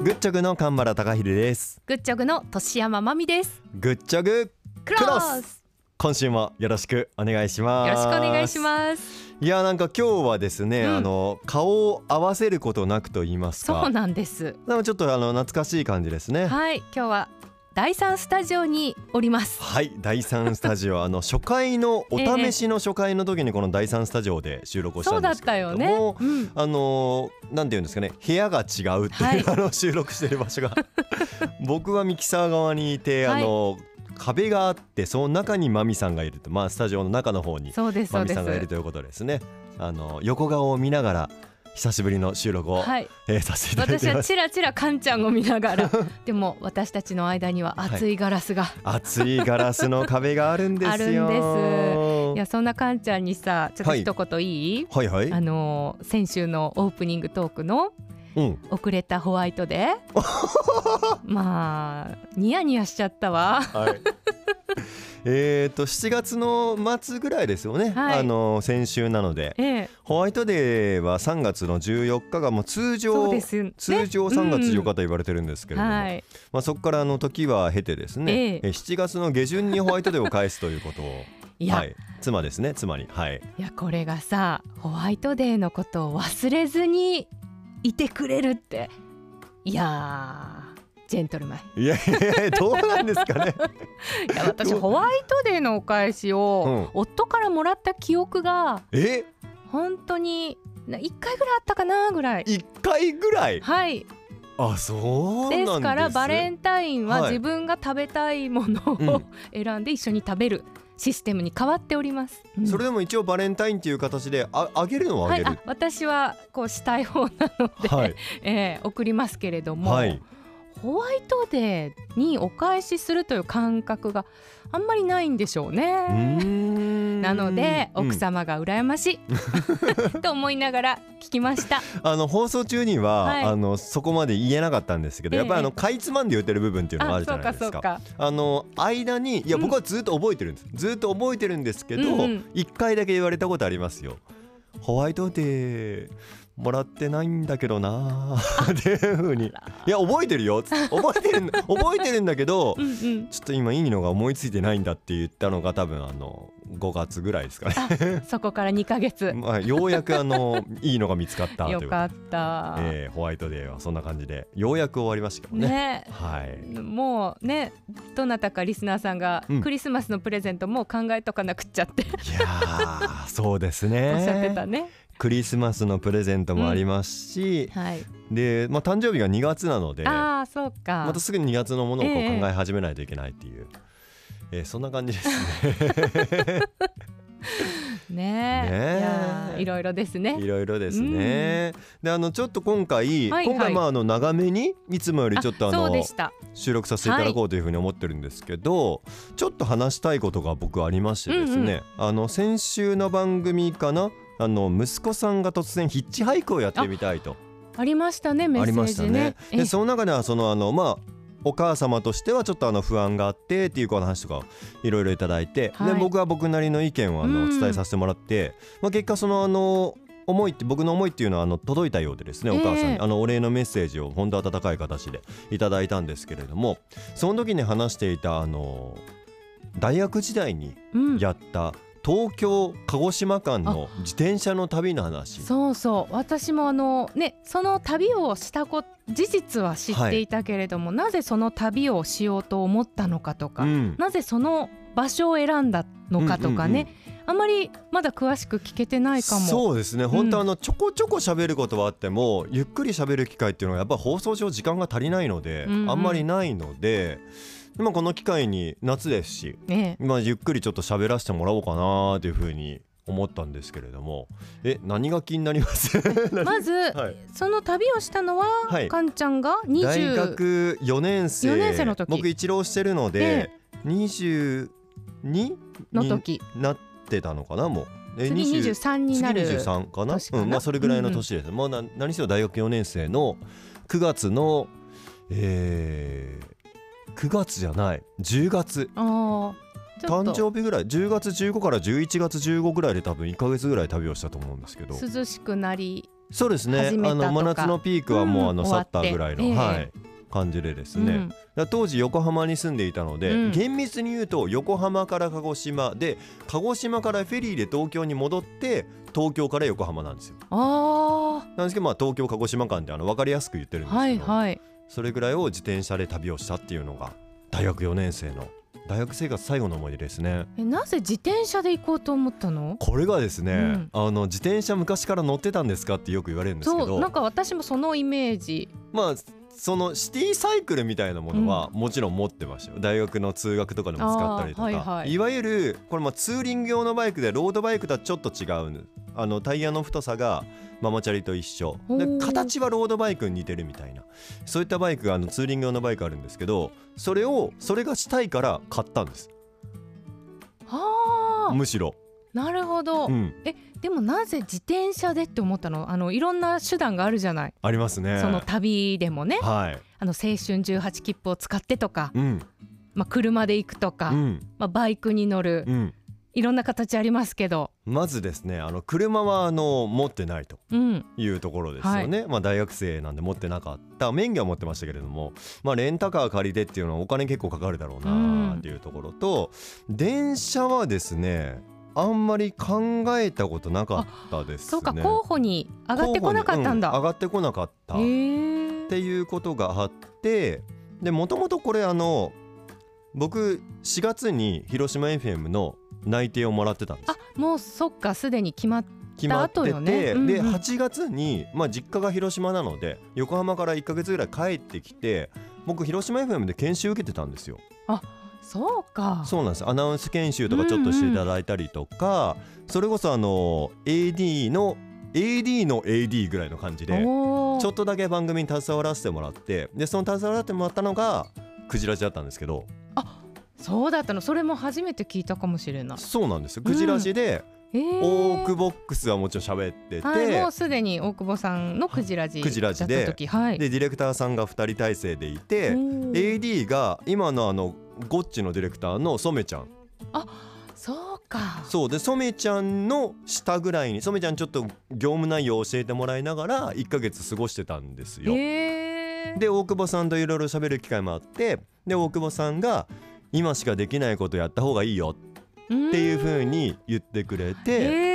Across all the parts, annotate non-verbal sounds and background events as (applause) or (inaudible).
グッチョグの神原孝秀です。グッチョグの年山まみです。グッチョグ。クロス。ス今週もよろしくお願いします。よろしくお願いします。いやなんか今日はですね、うん。あの顔を合わせることなくと言いますか。そうなんです。でもちょっとあの懐かしい感じですね。はい今日は第三スタジオにおります。はい第三スタジオあの初回のお試しの初回の時にこの第三スタジオで収録をしたんですけれども、うん。あのーなんていうんですかね部屋が違うっていう、はい。あの収録してる場所が。(laughs) 僕はミキサー側にいて、はい。あの壁があってその中にマミさんがいると。まあスタジオの中の方にそうですそマミさんがいるということですね。あの横顔を見ながら久しぶりの収録を、はい。えーさせていただい私はてます。チラチラカンちゃんを見ながら (laughs) でも私たちの間には熱いガラスが、熱いガラスの壁があるんですよ。あるんです。いやそんなカンちゃんにさちょっとはい一言いい、はいはい。あのー先週のオープニングトークのうん。遅れたホワイトデー (laughs) まあニヤニヤしちゃったわ。はい。えっと7月の末ぐらいですよね、はい。あの先週なので。ええ。ホワイトデーは3月の14日がもう通そ常ね。通常3月14日うんと言われてるんですけれども、はい。まあ、そこからあの時は経てですね、ええ。え7月の下旬にホワイトデーを返すということを。いや、はい、妻ですね妻に。はい。いやこれがさホワイトデーのことを忘れずにいてくれるって。いやージェントルマン。いやいやいやどうなんですかね。いや私ホワイトデーのお返しを、夫からもらった記憶がえ？本当にな1回ぐらいあったかなぐらい。1回ぐらい？はい。あそうなんでですすからバレンタインははい。自分が食べたいものうん。を選んで一緒に食べるシステムに変わっております、うん。それでも一応バレンタインっていう形でああげるのはあはい、げるあ私はこうしたい方なので、はい。(laughs) えー送りますけれども、はいホワイトデーにお返しするという感覚があんまりないんでしょうね。ん。なのでうん。奥様が羨ましい。(laughs) と思いながら聞きました。あの放送中には、はい。あのそこまで言えなかったんですけど、ええ。やっぱりあのかいつまんで言ってる部分っていうのがああ、るじゃないですか。あの間にいやうん。僕はずっと覚えてるんです、ずっと覚えてるんですけどうんうん。一、回だけ言われたことありますよ。ホワイトデーもらってないんだけどなー (laughs) っていう風にいや覚えてるよ覚えてるんだ (laughs) 覚えてるんだけどうんうん。ちょっと今いいのが思いついてないんだって言ったのが多分あの5月ぐらいですかねそこから2ヶ月。(laughs) まあようやくあのいいのが見つかったよかった。えーホワイトデーはそんな感じでようやく終わりましたけどね。ね。はい。もうねどなたかリスナーさんがうんクリスマスのプレゼントもう考えとかなくっちゃっていやーそうですおっしゃってね。たね。クリスマスのプレゼントもありますし、はい。で、まあ誕生日が2月なので、まああそうか。たすぐに2月のものをこうええ考え始めないといけないっていう、えーそんな感じですね。ね (laughs) ねえいやーいろいろですねい。ろいろですね。で、あのちょっと今回、はい今回まああの長めにいつもよりちょっとあの。収録させていただこうというふうに思ってるんですけど、ちょっと話したいことが僕ありましてですね、あの先週の番組かなあの息子さんが突然ヒッチハイクをやってみたいと。ありましたねメッありセーましたね。ジね。。え。でその中ではそのあのまあお母様としてはちょっとあの不安があってっていうこの話とかをいろいろいただいて、はい。で僕は僕なりの意見をあのうん。伝えさせてもらって、まあ、結果そのあの思いって僕の思いっていうのはあの届いたようでですねお母さんに、ええあのお礼のメッセージを本当温かい形でいただいたんですけれどもその時に話していたあの大学時代にうん、やった東京鹿児島間の自転車の旅の話。そうそう。私もあのねその旅をしたこ事実は知っていたけれども、なぜその旅をしようと思ったのかとか、うん。なぜその場所を選んだのかとかね、あんまりまだ詳しく聞けてないかも。そうですね。本当あのちょこちょこ喋ることはあっても、ゆっくり喋る機会っていうのはやっぱ放送上時間が足りないので、うんうん。あんまりないので今この機会に夏ですし、ねまあ、ゆっくりちょっと喋らせてもらおうかなというふうに思ったんですけれども。え何が気になります？(laughs) まず、はい。その旅をしたのは、はい。かんちゃんが20大学4年生。4年生の時。僕一浪してるので、22の時。になってたのかなもう。え次20 23になる次23かな？年かな。うんまあ、それぐらいの年です、まあな何せよ大学4年生の9月のえー、9月じゃない。10月。誕と。生日ぐらい。10月15から11月15ぐらいで多分1か月ぐらい旅をしたと思うんですけど。涼しくなりそうですね。あの真夏のピークはもうあのうん去ったぐらいの、終わって。はい、感じでですね、うん。当時横浜に住んでいたので、うん。厳密に言うと横浜から鹿児島で鹿児島からフェリーで東京に戻って東京から横浜なんですよ。あなんですけどまあ東京鹿児島間であの分かりやすく言ってるんですあけど、はいはいそれぐらいを自転車で旅をしたっていうのが大学4年生の大学生活最後の思い出ですね。えなぜ自転車で行こうと思ったの？これがですね、うん。あの自転車昔から乗ってたんですかってよく言われるんですけど。そうなんか私もそのイメージ。まあそのシティサイクルみたいなものはもちろん持ってましたよ、大学の通学とかでも使ったりとか、はいはいわゆるこれまあツーリング用のバイクでロードバイクとはちょっと違う。あのタイヤの太さがママチャリと一緒。で形はロードバイクに似てるみたいな。そういったバイクがあのツーリング用のバイクあるんですけどそれをそれがしたいから買ったんです。はあ。むしろ、なるほど、うん、えでもなぜ自転車でって思ったの？あのいろんな手段があるじゃない、ありますね。その旅でもね。はい。あの青春18切符を使ってとか、うん。まあ、車で行くとか、うん。まあ、バイクに乗るうん。いろんな形ありますけど、まずですねあの車はあの持ってないとうん、いうところですよね、まあ大学生なんで持ってなかった。免許は持ってましたけれども、まあ、レンタカー借りてっていうのはお金結構かかるだろうなっていうところと、電車はですねあんまり考えたことなかったですね。そうか候補に上がってこなかったんだ、う上がってこなかった。っていうことがあってでもともとこれあの僕4月に広島 FM の内定をもらってたんです。あもうそっかすでに決まっ決まってて、後よねうんうん。で8月に、まあ、実家が広島なので横浜から1ヶ月ぐらい帰ってきて僕広島 FM で研修受けてたんですよそうか。そうなんです。アナウンス研修とかちょっとしていただいたりとか、それこそあの AD の AD の AD ぐらいの感じでちょっとだけ番組に携わらせてもらってでその携わらせてもらったのがクジラジだったんですけど。そうだったの。それも初めて聞いたかもしれない、そうなんですよ。クジラジでえー。オークボックスはもちろん喋ってて、はい、もうすでに大久保さんのクジラジクジラジだでった時。はい。でディレクターさんが2人体制でいて、AD が今のあのゴッチのディレクターの染ちゃんそうかそうで染ちゃんの下ぐらいに染ちゃんちょっと業務内容を教えてもらいながら1ヶ月過ごしてたんですよ。で大久保さんといろいろ喋る機会もあってで大久保さんが今しかできないことやった方がいいよっていう風に言ってくれて。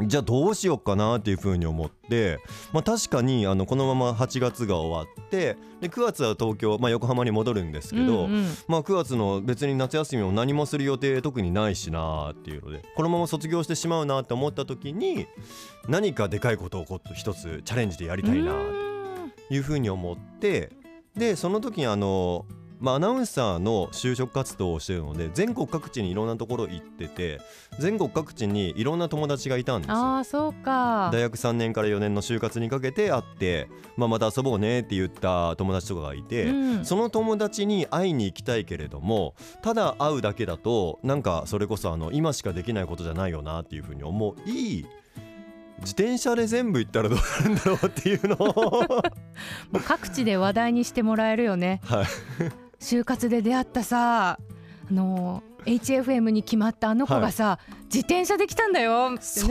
じゃあどうしようかなっていうふうに思って、まあ、確かにあのこのまま8月が終わってで9月は東京、まあ、横浜に戻るんですけど、うんうん。まあ、9月の別に夏休みも何もする予定特にないしなっていうのでこのまま卒業してしまうなって思った時に何かでかいことをこう一つチャレンジでやりたいなというふうに思ってでその時にあの、まあ、アナウンサーの就職活動をしているので全国各地にいろんなところ行ってて全国各地にいろんな友達がいたんですよ。ああそうか。大学3年から4年の就活にかけて会って、まあ、また遊ぼうねって言った友達とかがいて、うん。その友達に会いに行きたいけれどもただ会うだけだとなんかそれこそあの今しかできないことじゃないよなっていうふうに思い。自転車で全部行ったらどうなるんだろうっていうのを。(laughs) もう各地で話題にしてもらえるよね。はい就活で出会ったさあの HFM に決まったあの子がさ、自転車で来たんだよってね。そ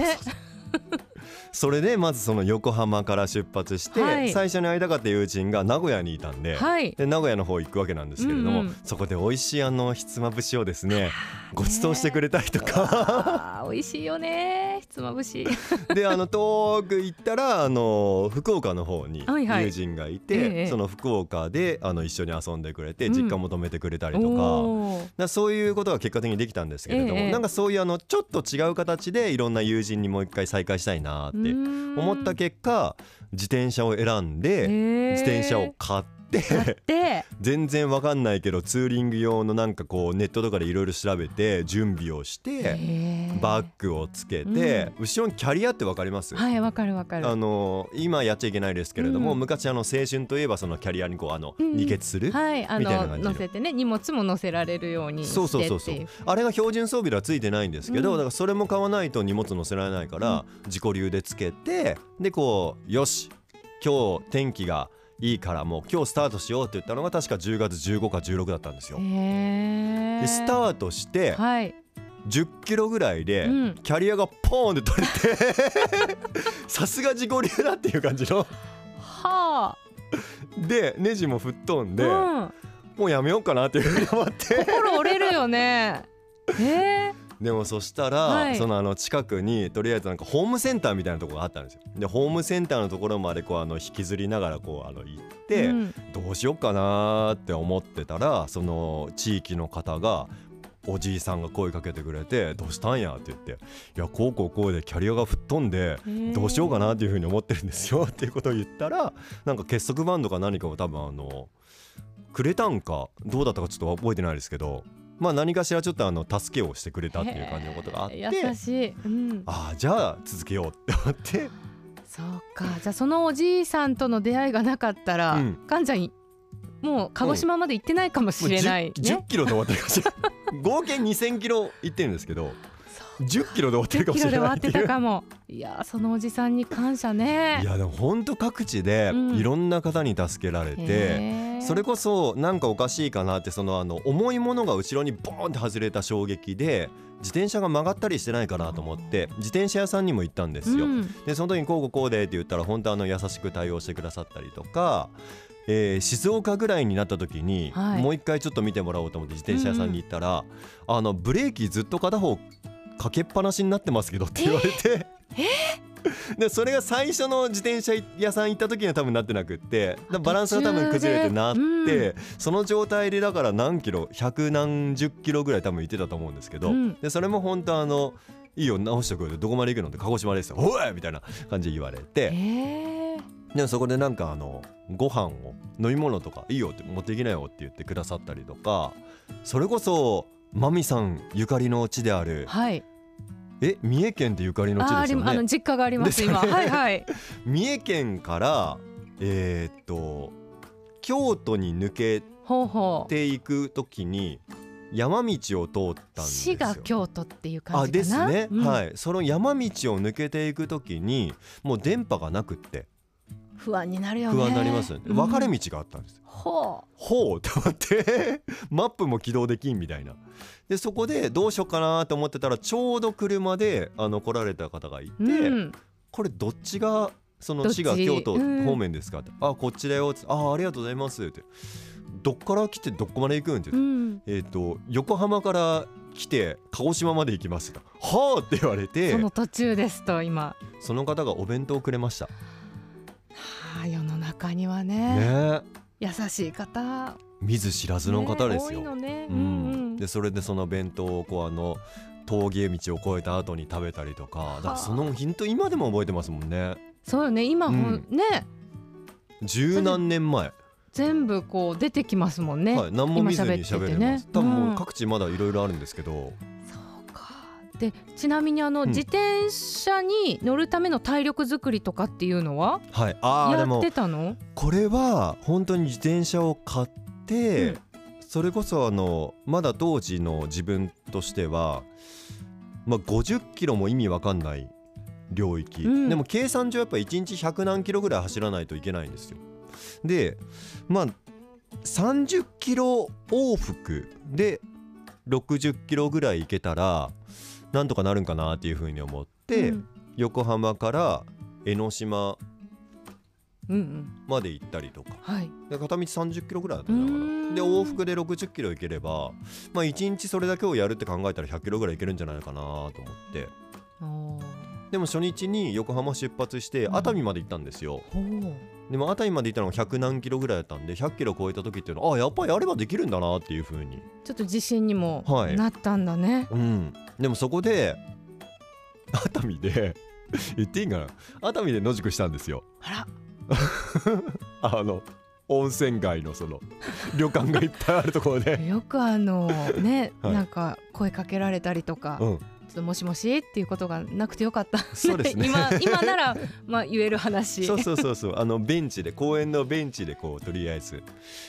(laughs) れでまずその横浜から出発して、はい。最初に会いたかった友人が名古屋にいたんで。はい。で名古屋の方行くわけなんですけれども、うんうん。そこで美味しいあのひつまぶしをですねご馳走してくれたりとか。美味しいよねひつまぶし。(laughs) であの遠く行ったらあの福岡の方にはいはい。友人がいて、ええその福岡であの一緒に遊んでくれてうん。実家も泊めてくれたりとか,、おー。そういうことが結果的にできたんですけれども、ええ。なんかそういうあのちょっと違う形でいろんな友人にもう一回再会したいなって思った結果自転車を選んで自転車を買って。で全然わかんないけどツーリング用のなんかこうネットとかでいろいろ調べて準備をしてバッグをつけて、後ろにキャリアってわかります、はいわかるわかる。あの今やっちゃいけないですけれども、うん。昔あの青春といえばそのキャリアにこうあの、うん。二血する、はいあみたいな感じの。の乗せてね荷物も乗せられるようにそうそうそうそう。あれが標準装備ではついてないんですけど、うん。だからそれも買わないと荷物乗せられないから、自己流でつけてでこうよし今日天気がいいからもう今日スタートしようって言ったのが確か10月15か16だったんですよ。でスタートしてはい。10キロぐらいで、うん。キャリアがポーンって取れて (laughs) さすが自己流だっていう感じの。はでネジも吹っ飛んあ、で、うん、もうやめようかなっていうふうに思って。心折れるよね。えでもそしたら、はい。そのあの近くにとりあえずなんかホームセンターみたいなところがあったんですよ。でホームセンターのところまでこうあの引きずりながらこうあの行って、うん。どうしようかなーって思ってたらその地域の方がおじいさんが声かけてくれて「どうしたんや?」って言って「いやこうこうこうでキャリアが吹っ飛んでどうしようかなっていうふうに思ってるんですよ」っていうことを言ったらなんか結束バンドか何かを多分あのくれたんかどうだったかちょっと覚えてないですけどまあ何かしらちょっとあの助けをしてくれたっていう感じのことがあって。優しい、うん、ああじゃあ続けようって思って。そうか。じゃあそのおじいさんとの出会いがなかったら、うん。かんちゃんもう鹿児島まで行ってないかもしれない、もう 10, 10キロで終わってるかもしれない。(laughs) 合計2000キロ行ってるんですけど10キロで終わってるか10キロもしれない。ってたかも。いやーそのおじさんに感謝ね。いやでも本当各地でうん。いろんな方に助けられて、へーそれこそなんかおかしいかなってそのあの重いものが後ろにボーンって外れた衝撃で自転車が曲がったりしてないかなと思って自転車屋さんにも行ったんですよ。うん。でその時にこうこうこうでって言ったら本当あの優しく対応してくださったりとか、えー静岡ぐらいになった時に、はい。もう一回ちょっと見てもらおうと思って自転車屋さんに行ったら、あのブレーキずっと片方かけっぱなしになってますけどって言われて。(laughs) でそれが最初の自転車屋さん行った時には多分なってなくってバランスが多分崩れてなって、途中で。その状態でだから何キロ百何十キロぐらい多分行ってたと思うんですけど、うん。でそれも本当あのいいよ直してくれてどこまで行くの？って鹿児島ですよおいみたいな感じで言われてへー。でもそこでなんかあのご飯を飲み物とかいいよって持っていきなよって言ってくださったりとかそれこそマミさんゆかりの地であるはいえ三重県ってゆかりの地ですよね。あの実家があります今。ねはいはい。(laughs) 三重県からえーっと京都に抜けていく時に山道を通ったんですよ。滋賀京都っていう感あじですね、うん。はい。その山道を抜けていく時にもう電波がなくって。不安になるよね。不安になりますよね、うん。分かれ道があったんですほほうと思って (laughs) マップも起動できんみたいな。でそこでどうしようかなと思ってたらちょうど車であの来られた方がいて、う、うん、これどっちがその滋賀京都うん。方面ですかって、あこっちだよってあありがとうございますって。どっから来てどこまで行くんって言って、うん、えっ、と横浜から来て鹿児島まで行きますがはあって言われてその途中ですと今。その方がお弁当をくれました。はあ世の中にはね。ね優しい方。見ず知らずの方ですよ、でそれでその弁当をこうあの峠道を越えた後に食べたりとか。だからそのヒント今でも覚えてますもんね。そうよね。今ほん、うん。ね。十何年前、全部こう出てきますもんね、はい、何も見ずに喋れます、多分各地まだいろいろあるんですけど、でちなみにあの、うん。自転車に乗るための体力作りとかっていうのははい。あやってたの？これは本当に自転車を買って、うん。それこそあのまだ当時の自分としては、まあ、50キロも意味わかんない領域、うん。でも計算上やっぱ1日100何キロぐらい走らないといけないんですよ。でまあ30キロ往復で60キロぐらい行けたらなんとかなるんかなっていうふうに思って、うん。横浜から江ノ島まで行ったりとか。はい。で片道30キロぐらいだったんだからで往復で60キロ行ければまあ1日それだけをやるって考えたら100キロぐらい行けるんじゃないかなと思って。でも初日に横浜出発してうん。熱海まで行ったんですよ。ほうでも熱海まで行ったのが100何キロぐらいだったんで100キロ超えた時っていうのはあやっぱりやればできるんだなっていう風に。ちょっと自信にもはい。なったんだね、うん。でもそこで熱海で言っていいんかな。熱海で野宿したんですよ。あ (laughs) あの温泉街のその旅館がいっぱいあるところで。らよくあのね、(laughs) はい。なんか声かけられたりとか、うんちょっともしもしっていうことがなくてよかった。そうですね。今今ならまあ言える話。そうそうそうそう。あのベンチで公園のベンチでこうとりあえず。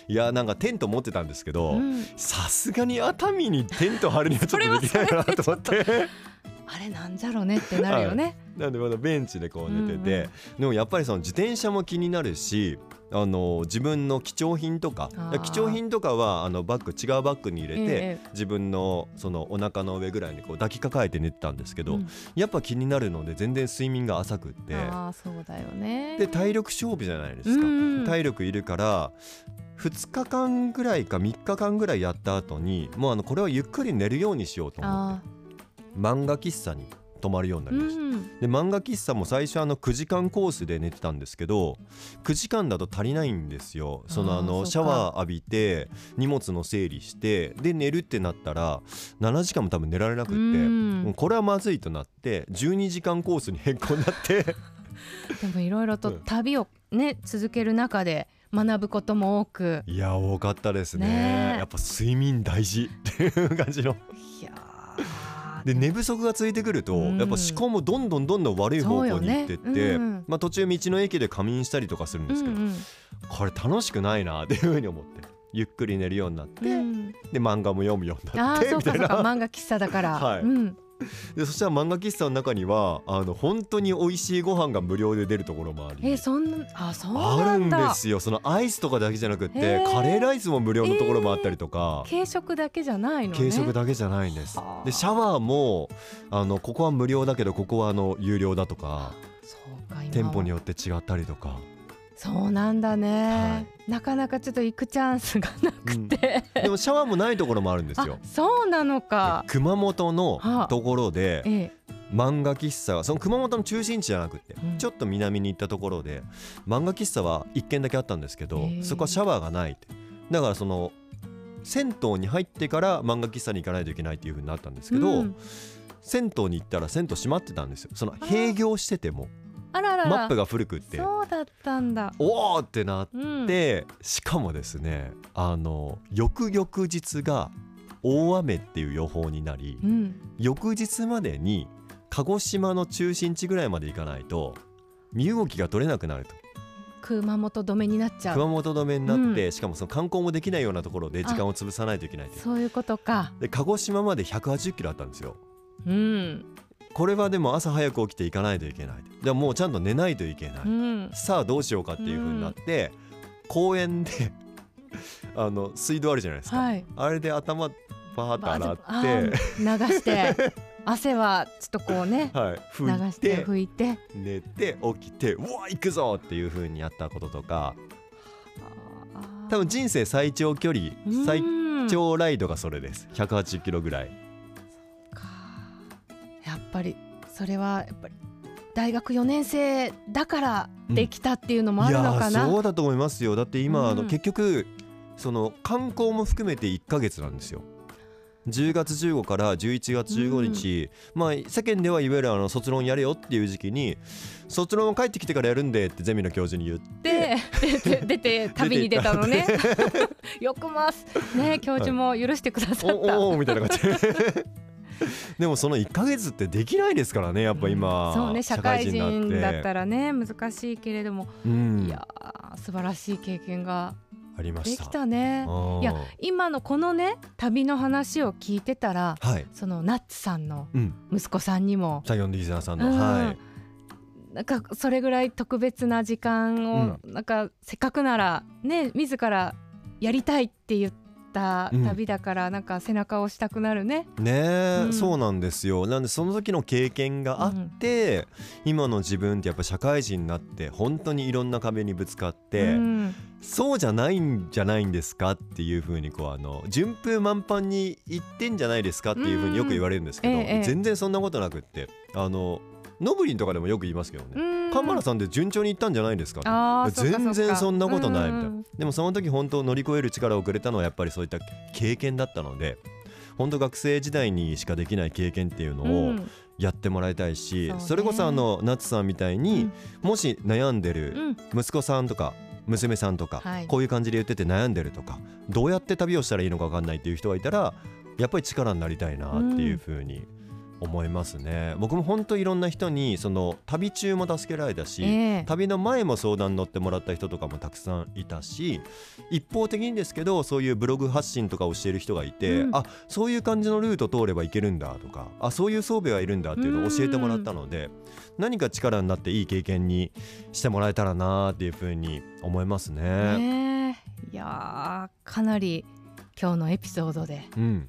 いやなんかテント持ってたんですけどうん。さすがに熱海にテント張るにはちょっとできないかなと思ってあれなんじゃろうねってなるよね、なんでまだベンチでこう寝てて、でもやっぱりその自転車も気になるしあの自分の貴重品とか貴重品とかはあのバッグ違うバッグに入れて、え自分のそのお腹の上ぐらいにこう抱きかかえて寝てたんですけど、うん。やっぱ気になるので全然睡眠が浅くって。ああそうだよね。で体力勝負じゃないですか、うんうん。体力いるから2日間ぐらいか3日間ぐらいやった後にもうあのこれはゆっくり寝るようにしようと思っあて漫画喫茶に泊まるようになーりました。うん。で漫画喫茶も最初あの9時間コースで寝てたんですけど9時間だと足りないんですよ。そのあのシャワー浴びて荷物の整理してで寝るってなったら7時間も多分寝られなくって、うん。これはまずいとなって12時間コースに変更になって。(laughs) でもいろいろとうん旅をね続ける中で学ぶことも多く。いや多かったですね。やっぱ睡眠大事っていう感じの。いやーで寝不足がついてくると、うん。やっぱ思考もどんどんどんどん悪い方向に行ってって、まあ、途中道の駅で仮眠したりとかするんですけど、これ楽しくないなっていうふうに思ってゆっくり寝るようになって、うん。で漫画も読むようになってみたいな。漫画喫茶だから、(laughs) はい。うん、でそしたら漫画喫茶の中にはあの本当に美味しいご飯が無料で出るところもあり。えそんなあそうあるんですよ。そのアイスとかだけじゃなくってへー。カレーライスも無料のところもあったりとか、軽食だけじゃないのね。軽食だけじゃないんです。はあ。でシャワーもあのここは無料だけどここはあの有料だとか。そうか店舗によって違ったりとか、そうなんだね、はなかなかちょっと行くチャンスがなくて、でもシャワーもないところもあるんですよ。(laughs) あそうなのか。熊本のはあ。ところでええ。漫画喫茶がその熊本の中心地じゃなくて、うん。ちょっと南に行ったところで漫画喫茶は1軒だけあったんですけど、そこはシャワーがないだからその銭湯に入ってから漫画喫茶に行かないといけないっていう風になったんですけど、うん。銭湯に行ったら銭湯閉まってたんですよ。その閉業しててもあららら。マップが古くって。そうだったんだ、おーってなっうん、てしかもですねあの翌々日が大雨っていう予報になり、うん、翌日までに鹿児島の中心地ぐらいまで行かないと身動きが取れなくなると。熊本止めになっちゃう。熊本止めになって、しかもその観光もできないようなところで時間を潰さないといけないと。いうそういうことか。で鹿児島まで180キロあったんですよ。うんこれはでも朝早く起きて行かないといけない。でももうちゃんと寝ないといけない、うん。さあどうしようかっていう風になって、公園で (laughs) あの水道あるじゃないですか、はい。あれで頭バーッと洗あって、ー流して (laughs) 汗はちょっとこうねはい、流拭いして拭いて。寝て起きてうわ行くぞっていう風にやったこととか。多分人生最長距離最うん。長ライドがそれです。180キロぐらい。かやっぱりそれはやっぱり大学4年生だからできたっていうのもあるのかいな、やーそうだと思いますよ。だって今、あのうん結局その観光も含めて1ヶ月なんですよ。10月15から11月15日、まあ世間ではいわゆるあの卒論やれよっていう時期に卒論を帰ってきてからやるんでってゼミの教授に言ってで (laughs) 出て旅に出たのね。(laughs) よくます。ね教授も許してくださった、おおーみたいな感じで (laughs) でもその1ヶ月ってできないですからねやっぱ今、そうね社会人だったらね難しいけれども、うん。いやー素晴らしい経験がありました。できたね。いや今のこのね旅の話を聞いてたらはい。そのナッツさんのうん。息子さんにも。サイオンリーザーさんの、うん。はい。なんかそれぐらい特別な時間を、なんかせっかくならね自らやりたいって言った旅だから、なんか背中を押したくなるね。ねえ、うん。そうなんですよ。なんでその時の経験があって、今の自分ってやっぱ社会人になって本当にいろんな壁にぶつかって、うん。そうじゃないんじゃないんですかっていうふうにこうあの順風満帆に行ってんじゃないですかっていうふうによく言われるんですけど、うんええ。全然そんなことなくってあのノブリンとかでもよく言いますけどね、うん。カンマラさんって順調に行ったんじゃないですか全然そんなことないみたいな、うん。でもその時本当乗り越える力をくれたのはやっぱりそういった経験だったので本当学生時代にしかできない経験っていうのうをん。やってもらいたいし、そうね。それこそあのナツさんみたいに、もし悩んでるうん。息子さんとか娘さんとか、はい。こういう感じで言ってて悩んでるとかどうやって旅をしたらいいのか分かんないっていう人がいたらやっぱり力になりたいなっていうふうに思いますね。僕も本当いろんな人にその旅中も助けられたし、ええ。旅の前も相談乗ってもらった人とかもたくさんいたし一方的にですけどそういうブログ発信とかをしている人がいて、うん。あそういう感じのルート通ればいけるんだとかあそういう装備はいるんだっていうのを教えてもらったので何か力になっていい経験にしてもらえたらなっていうふうに思いますね。ねえ。いやーかなり今日のエピソードでうん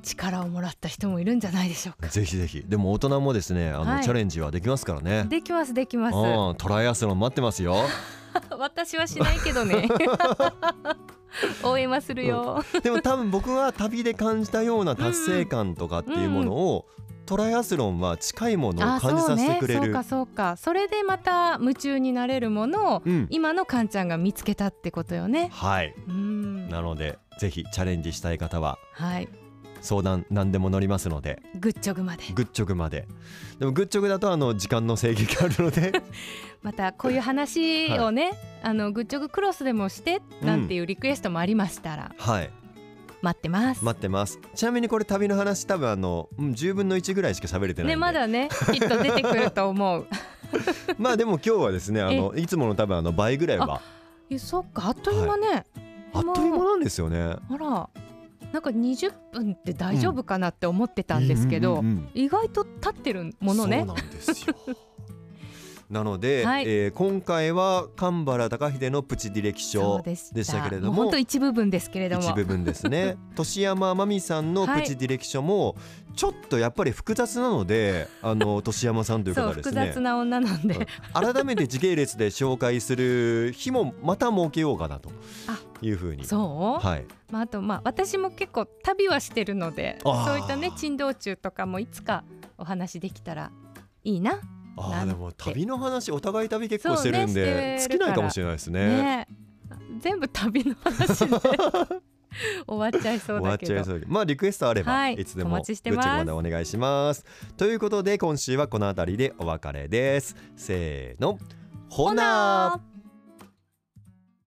力をもらった人もいるんじゃないでしょうか。ぜひぜひ。でも大人もですねあの、はい。チャレンジはできますからね。できますできます。うんトライアスロン待ってますよ。(laughs) 私はしないけどね。(laughs) 応援はするよ、でも多分僕は旅で感じたような達成感とかっていうものを、トライアスロンは近いものをあ感じさせてくれる。そうね。かそうか。それでまた夢中になれるものをうん。今のカンちゃんが見つけたってことよね。はい。うん。なのでぜひチャレンジしたい方ははい相談何でも乗りますので。グッチョグまで。グッチョグまで。でもグッチョグだとあの時間の制限があるので。(laughs) またこういう話をね、あのグッチョグクロスでもしてなんていうリクエストもありましたら、はい。待ってます、待ってます。ちなみにこれ旅の話多分あの、うん、10分の1ぐらいしか喋れてないんで。ねまだねきっと出てくると思う。(laughs) まあでも今日はですねあのいつもの多分あの倍ぐらいは。えそっかあっという間ね、あっという間なんですよね。あらなんか20分って大丈夫かなって思ってたんですけど、意外と立ってるものね。なんですよ。なので、はい。えー今回は神原孝秀のプチディレクションでした。けれどもうほんと一部分ですけれども。一部分ですね。(laughs) 年山真美さんのプチディレクションもちょっとやっぱり複雑なのであの (laughs) 年山さんという方ですね。複雑な女なんで、改めて時系列で紹介する日もまた設けようかなと。あいうふうに。そう、はい。まあ、あとまあ私も結構旅はしてるのでそういったね珍道中とかもいつかお話できたらいいな。あでも旅の話お互い旅結構してるんで、ね尽きないかもしれないですね。ね。全部旅の話で (laughs) 終わっちゃいそうだけど。っちゃいそう。だけどまあリクエストあれば、はいい、つでもお待ちしてます。お願いします。ということで今週はこの辺りでお別れです。せーの。ほなー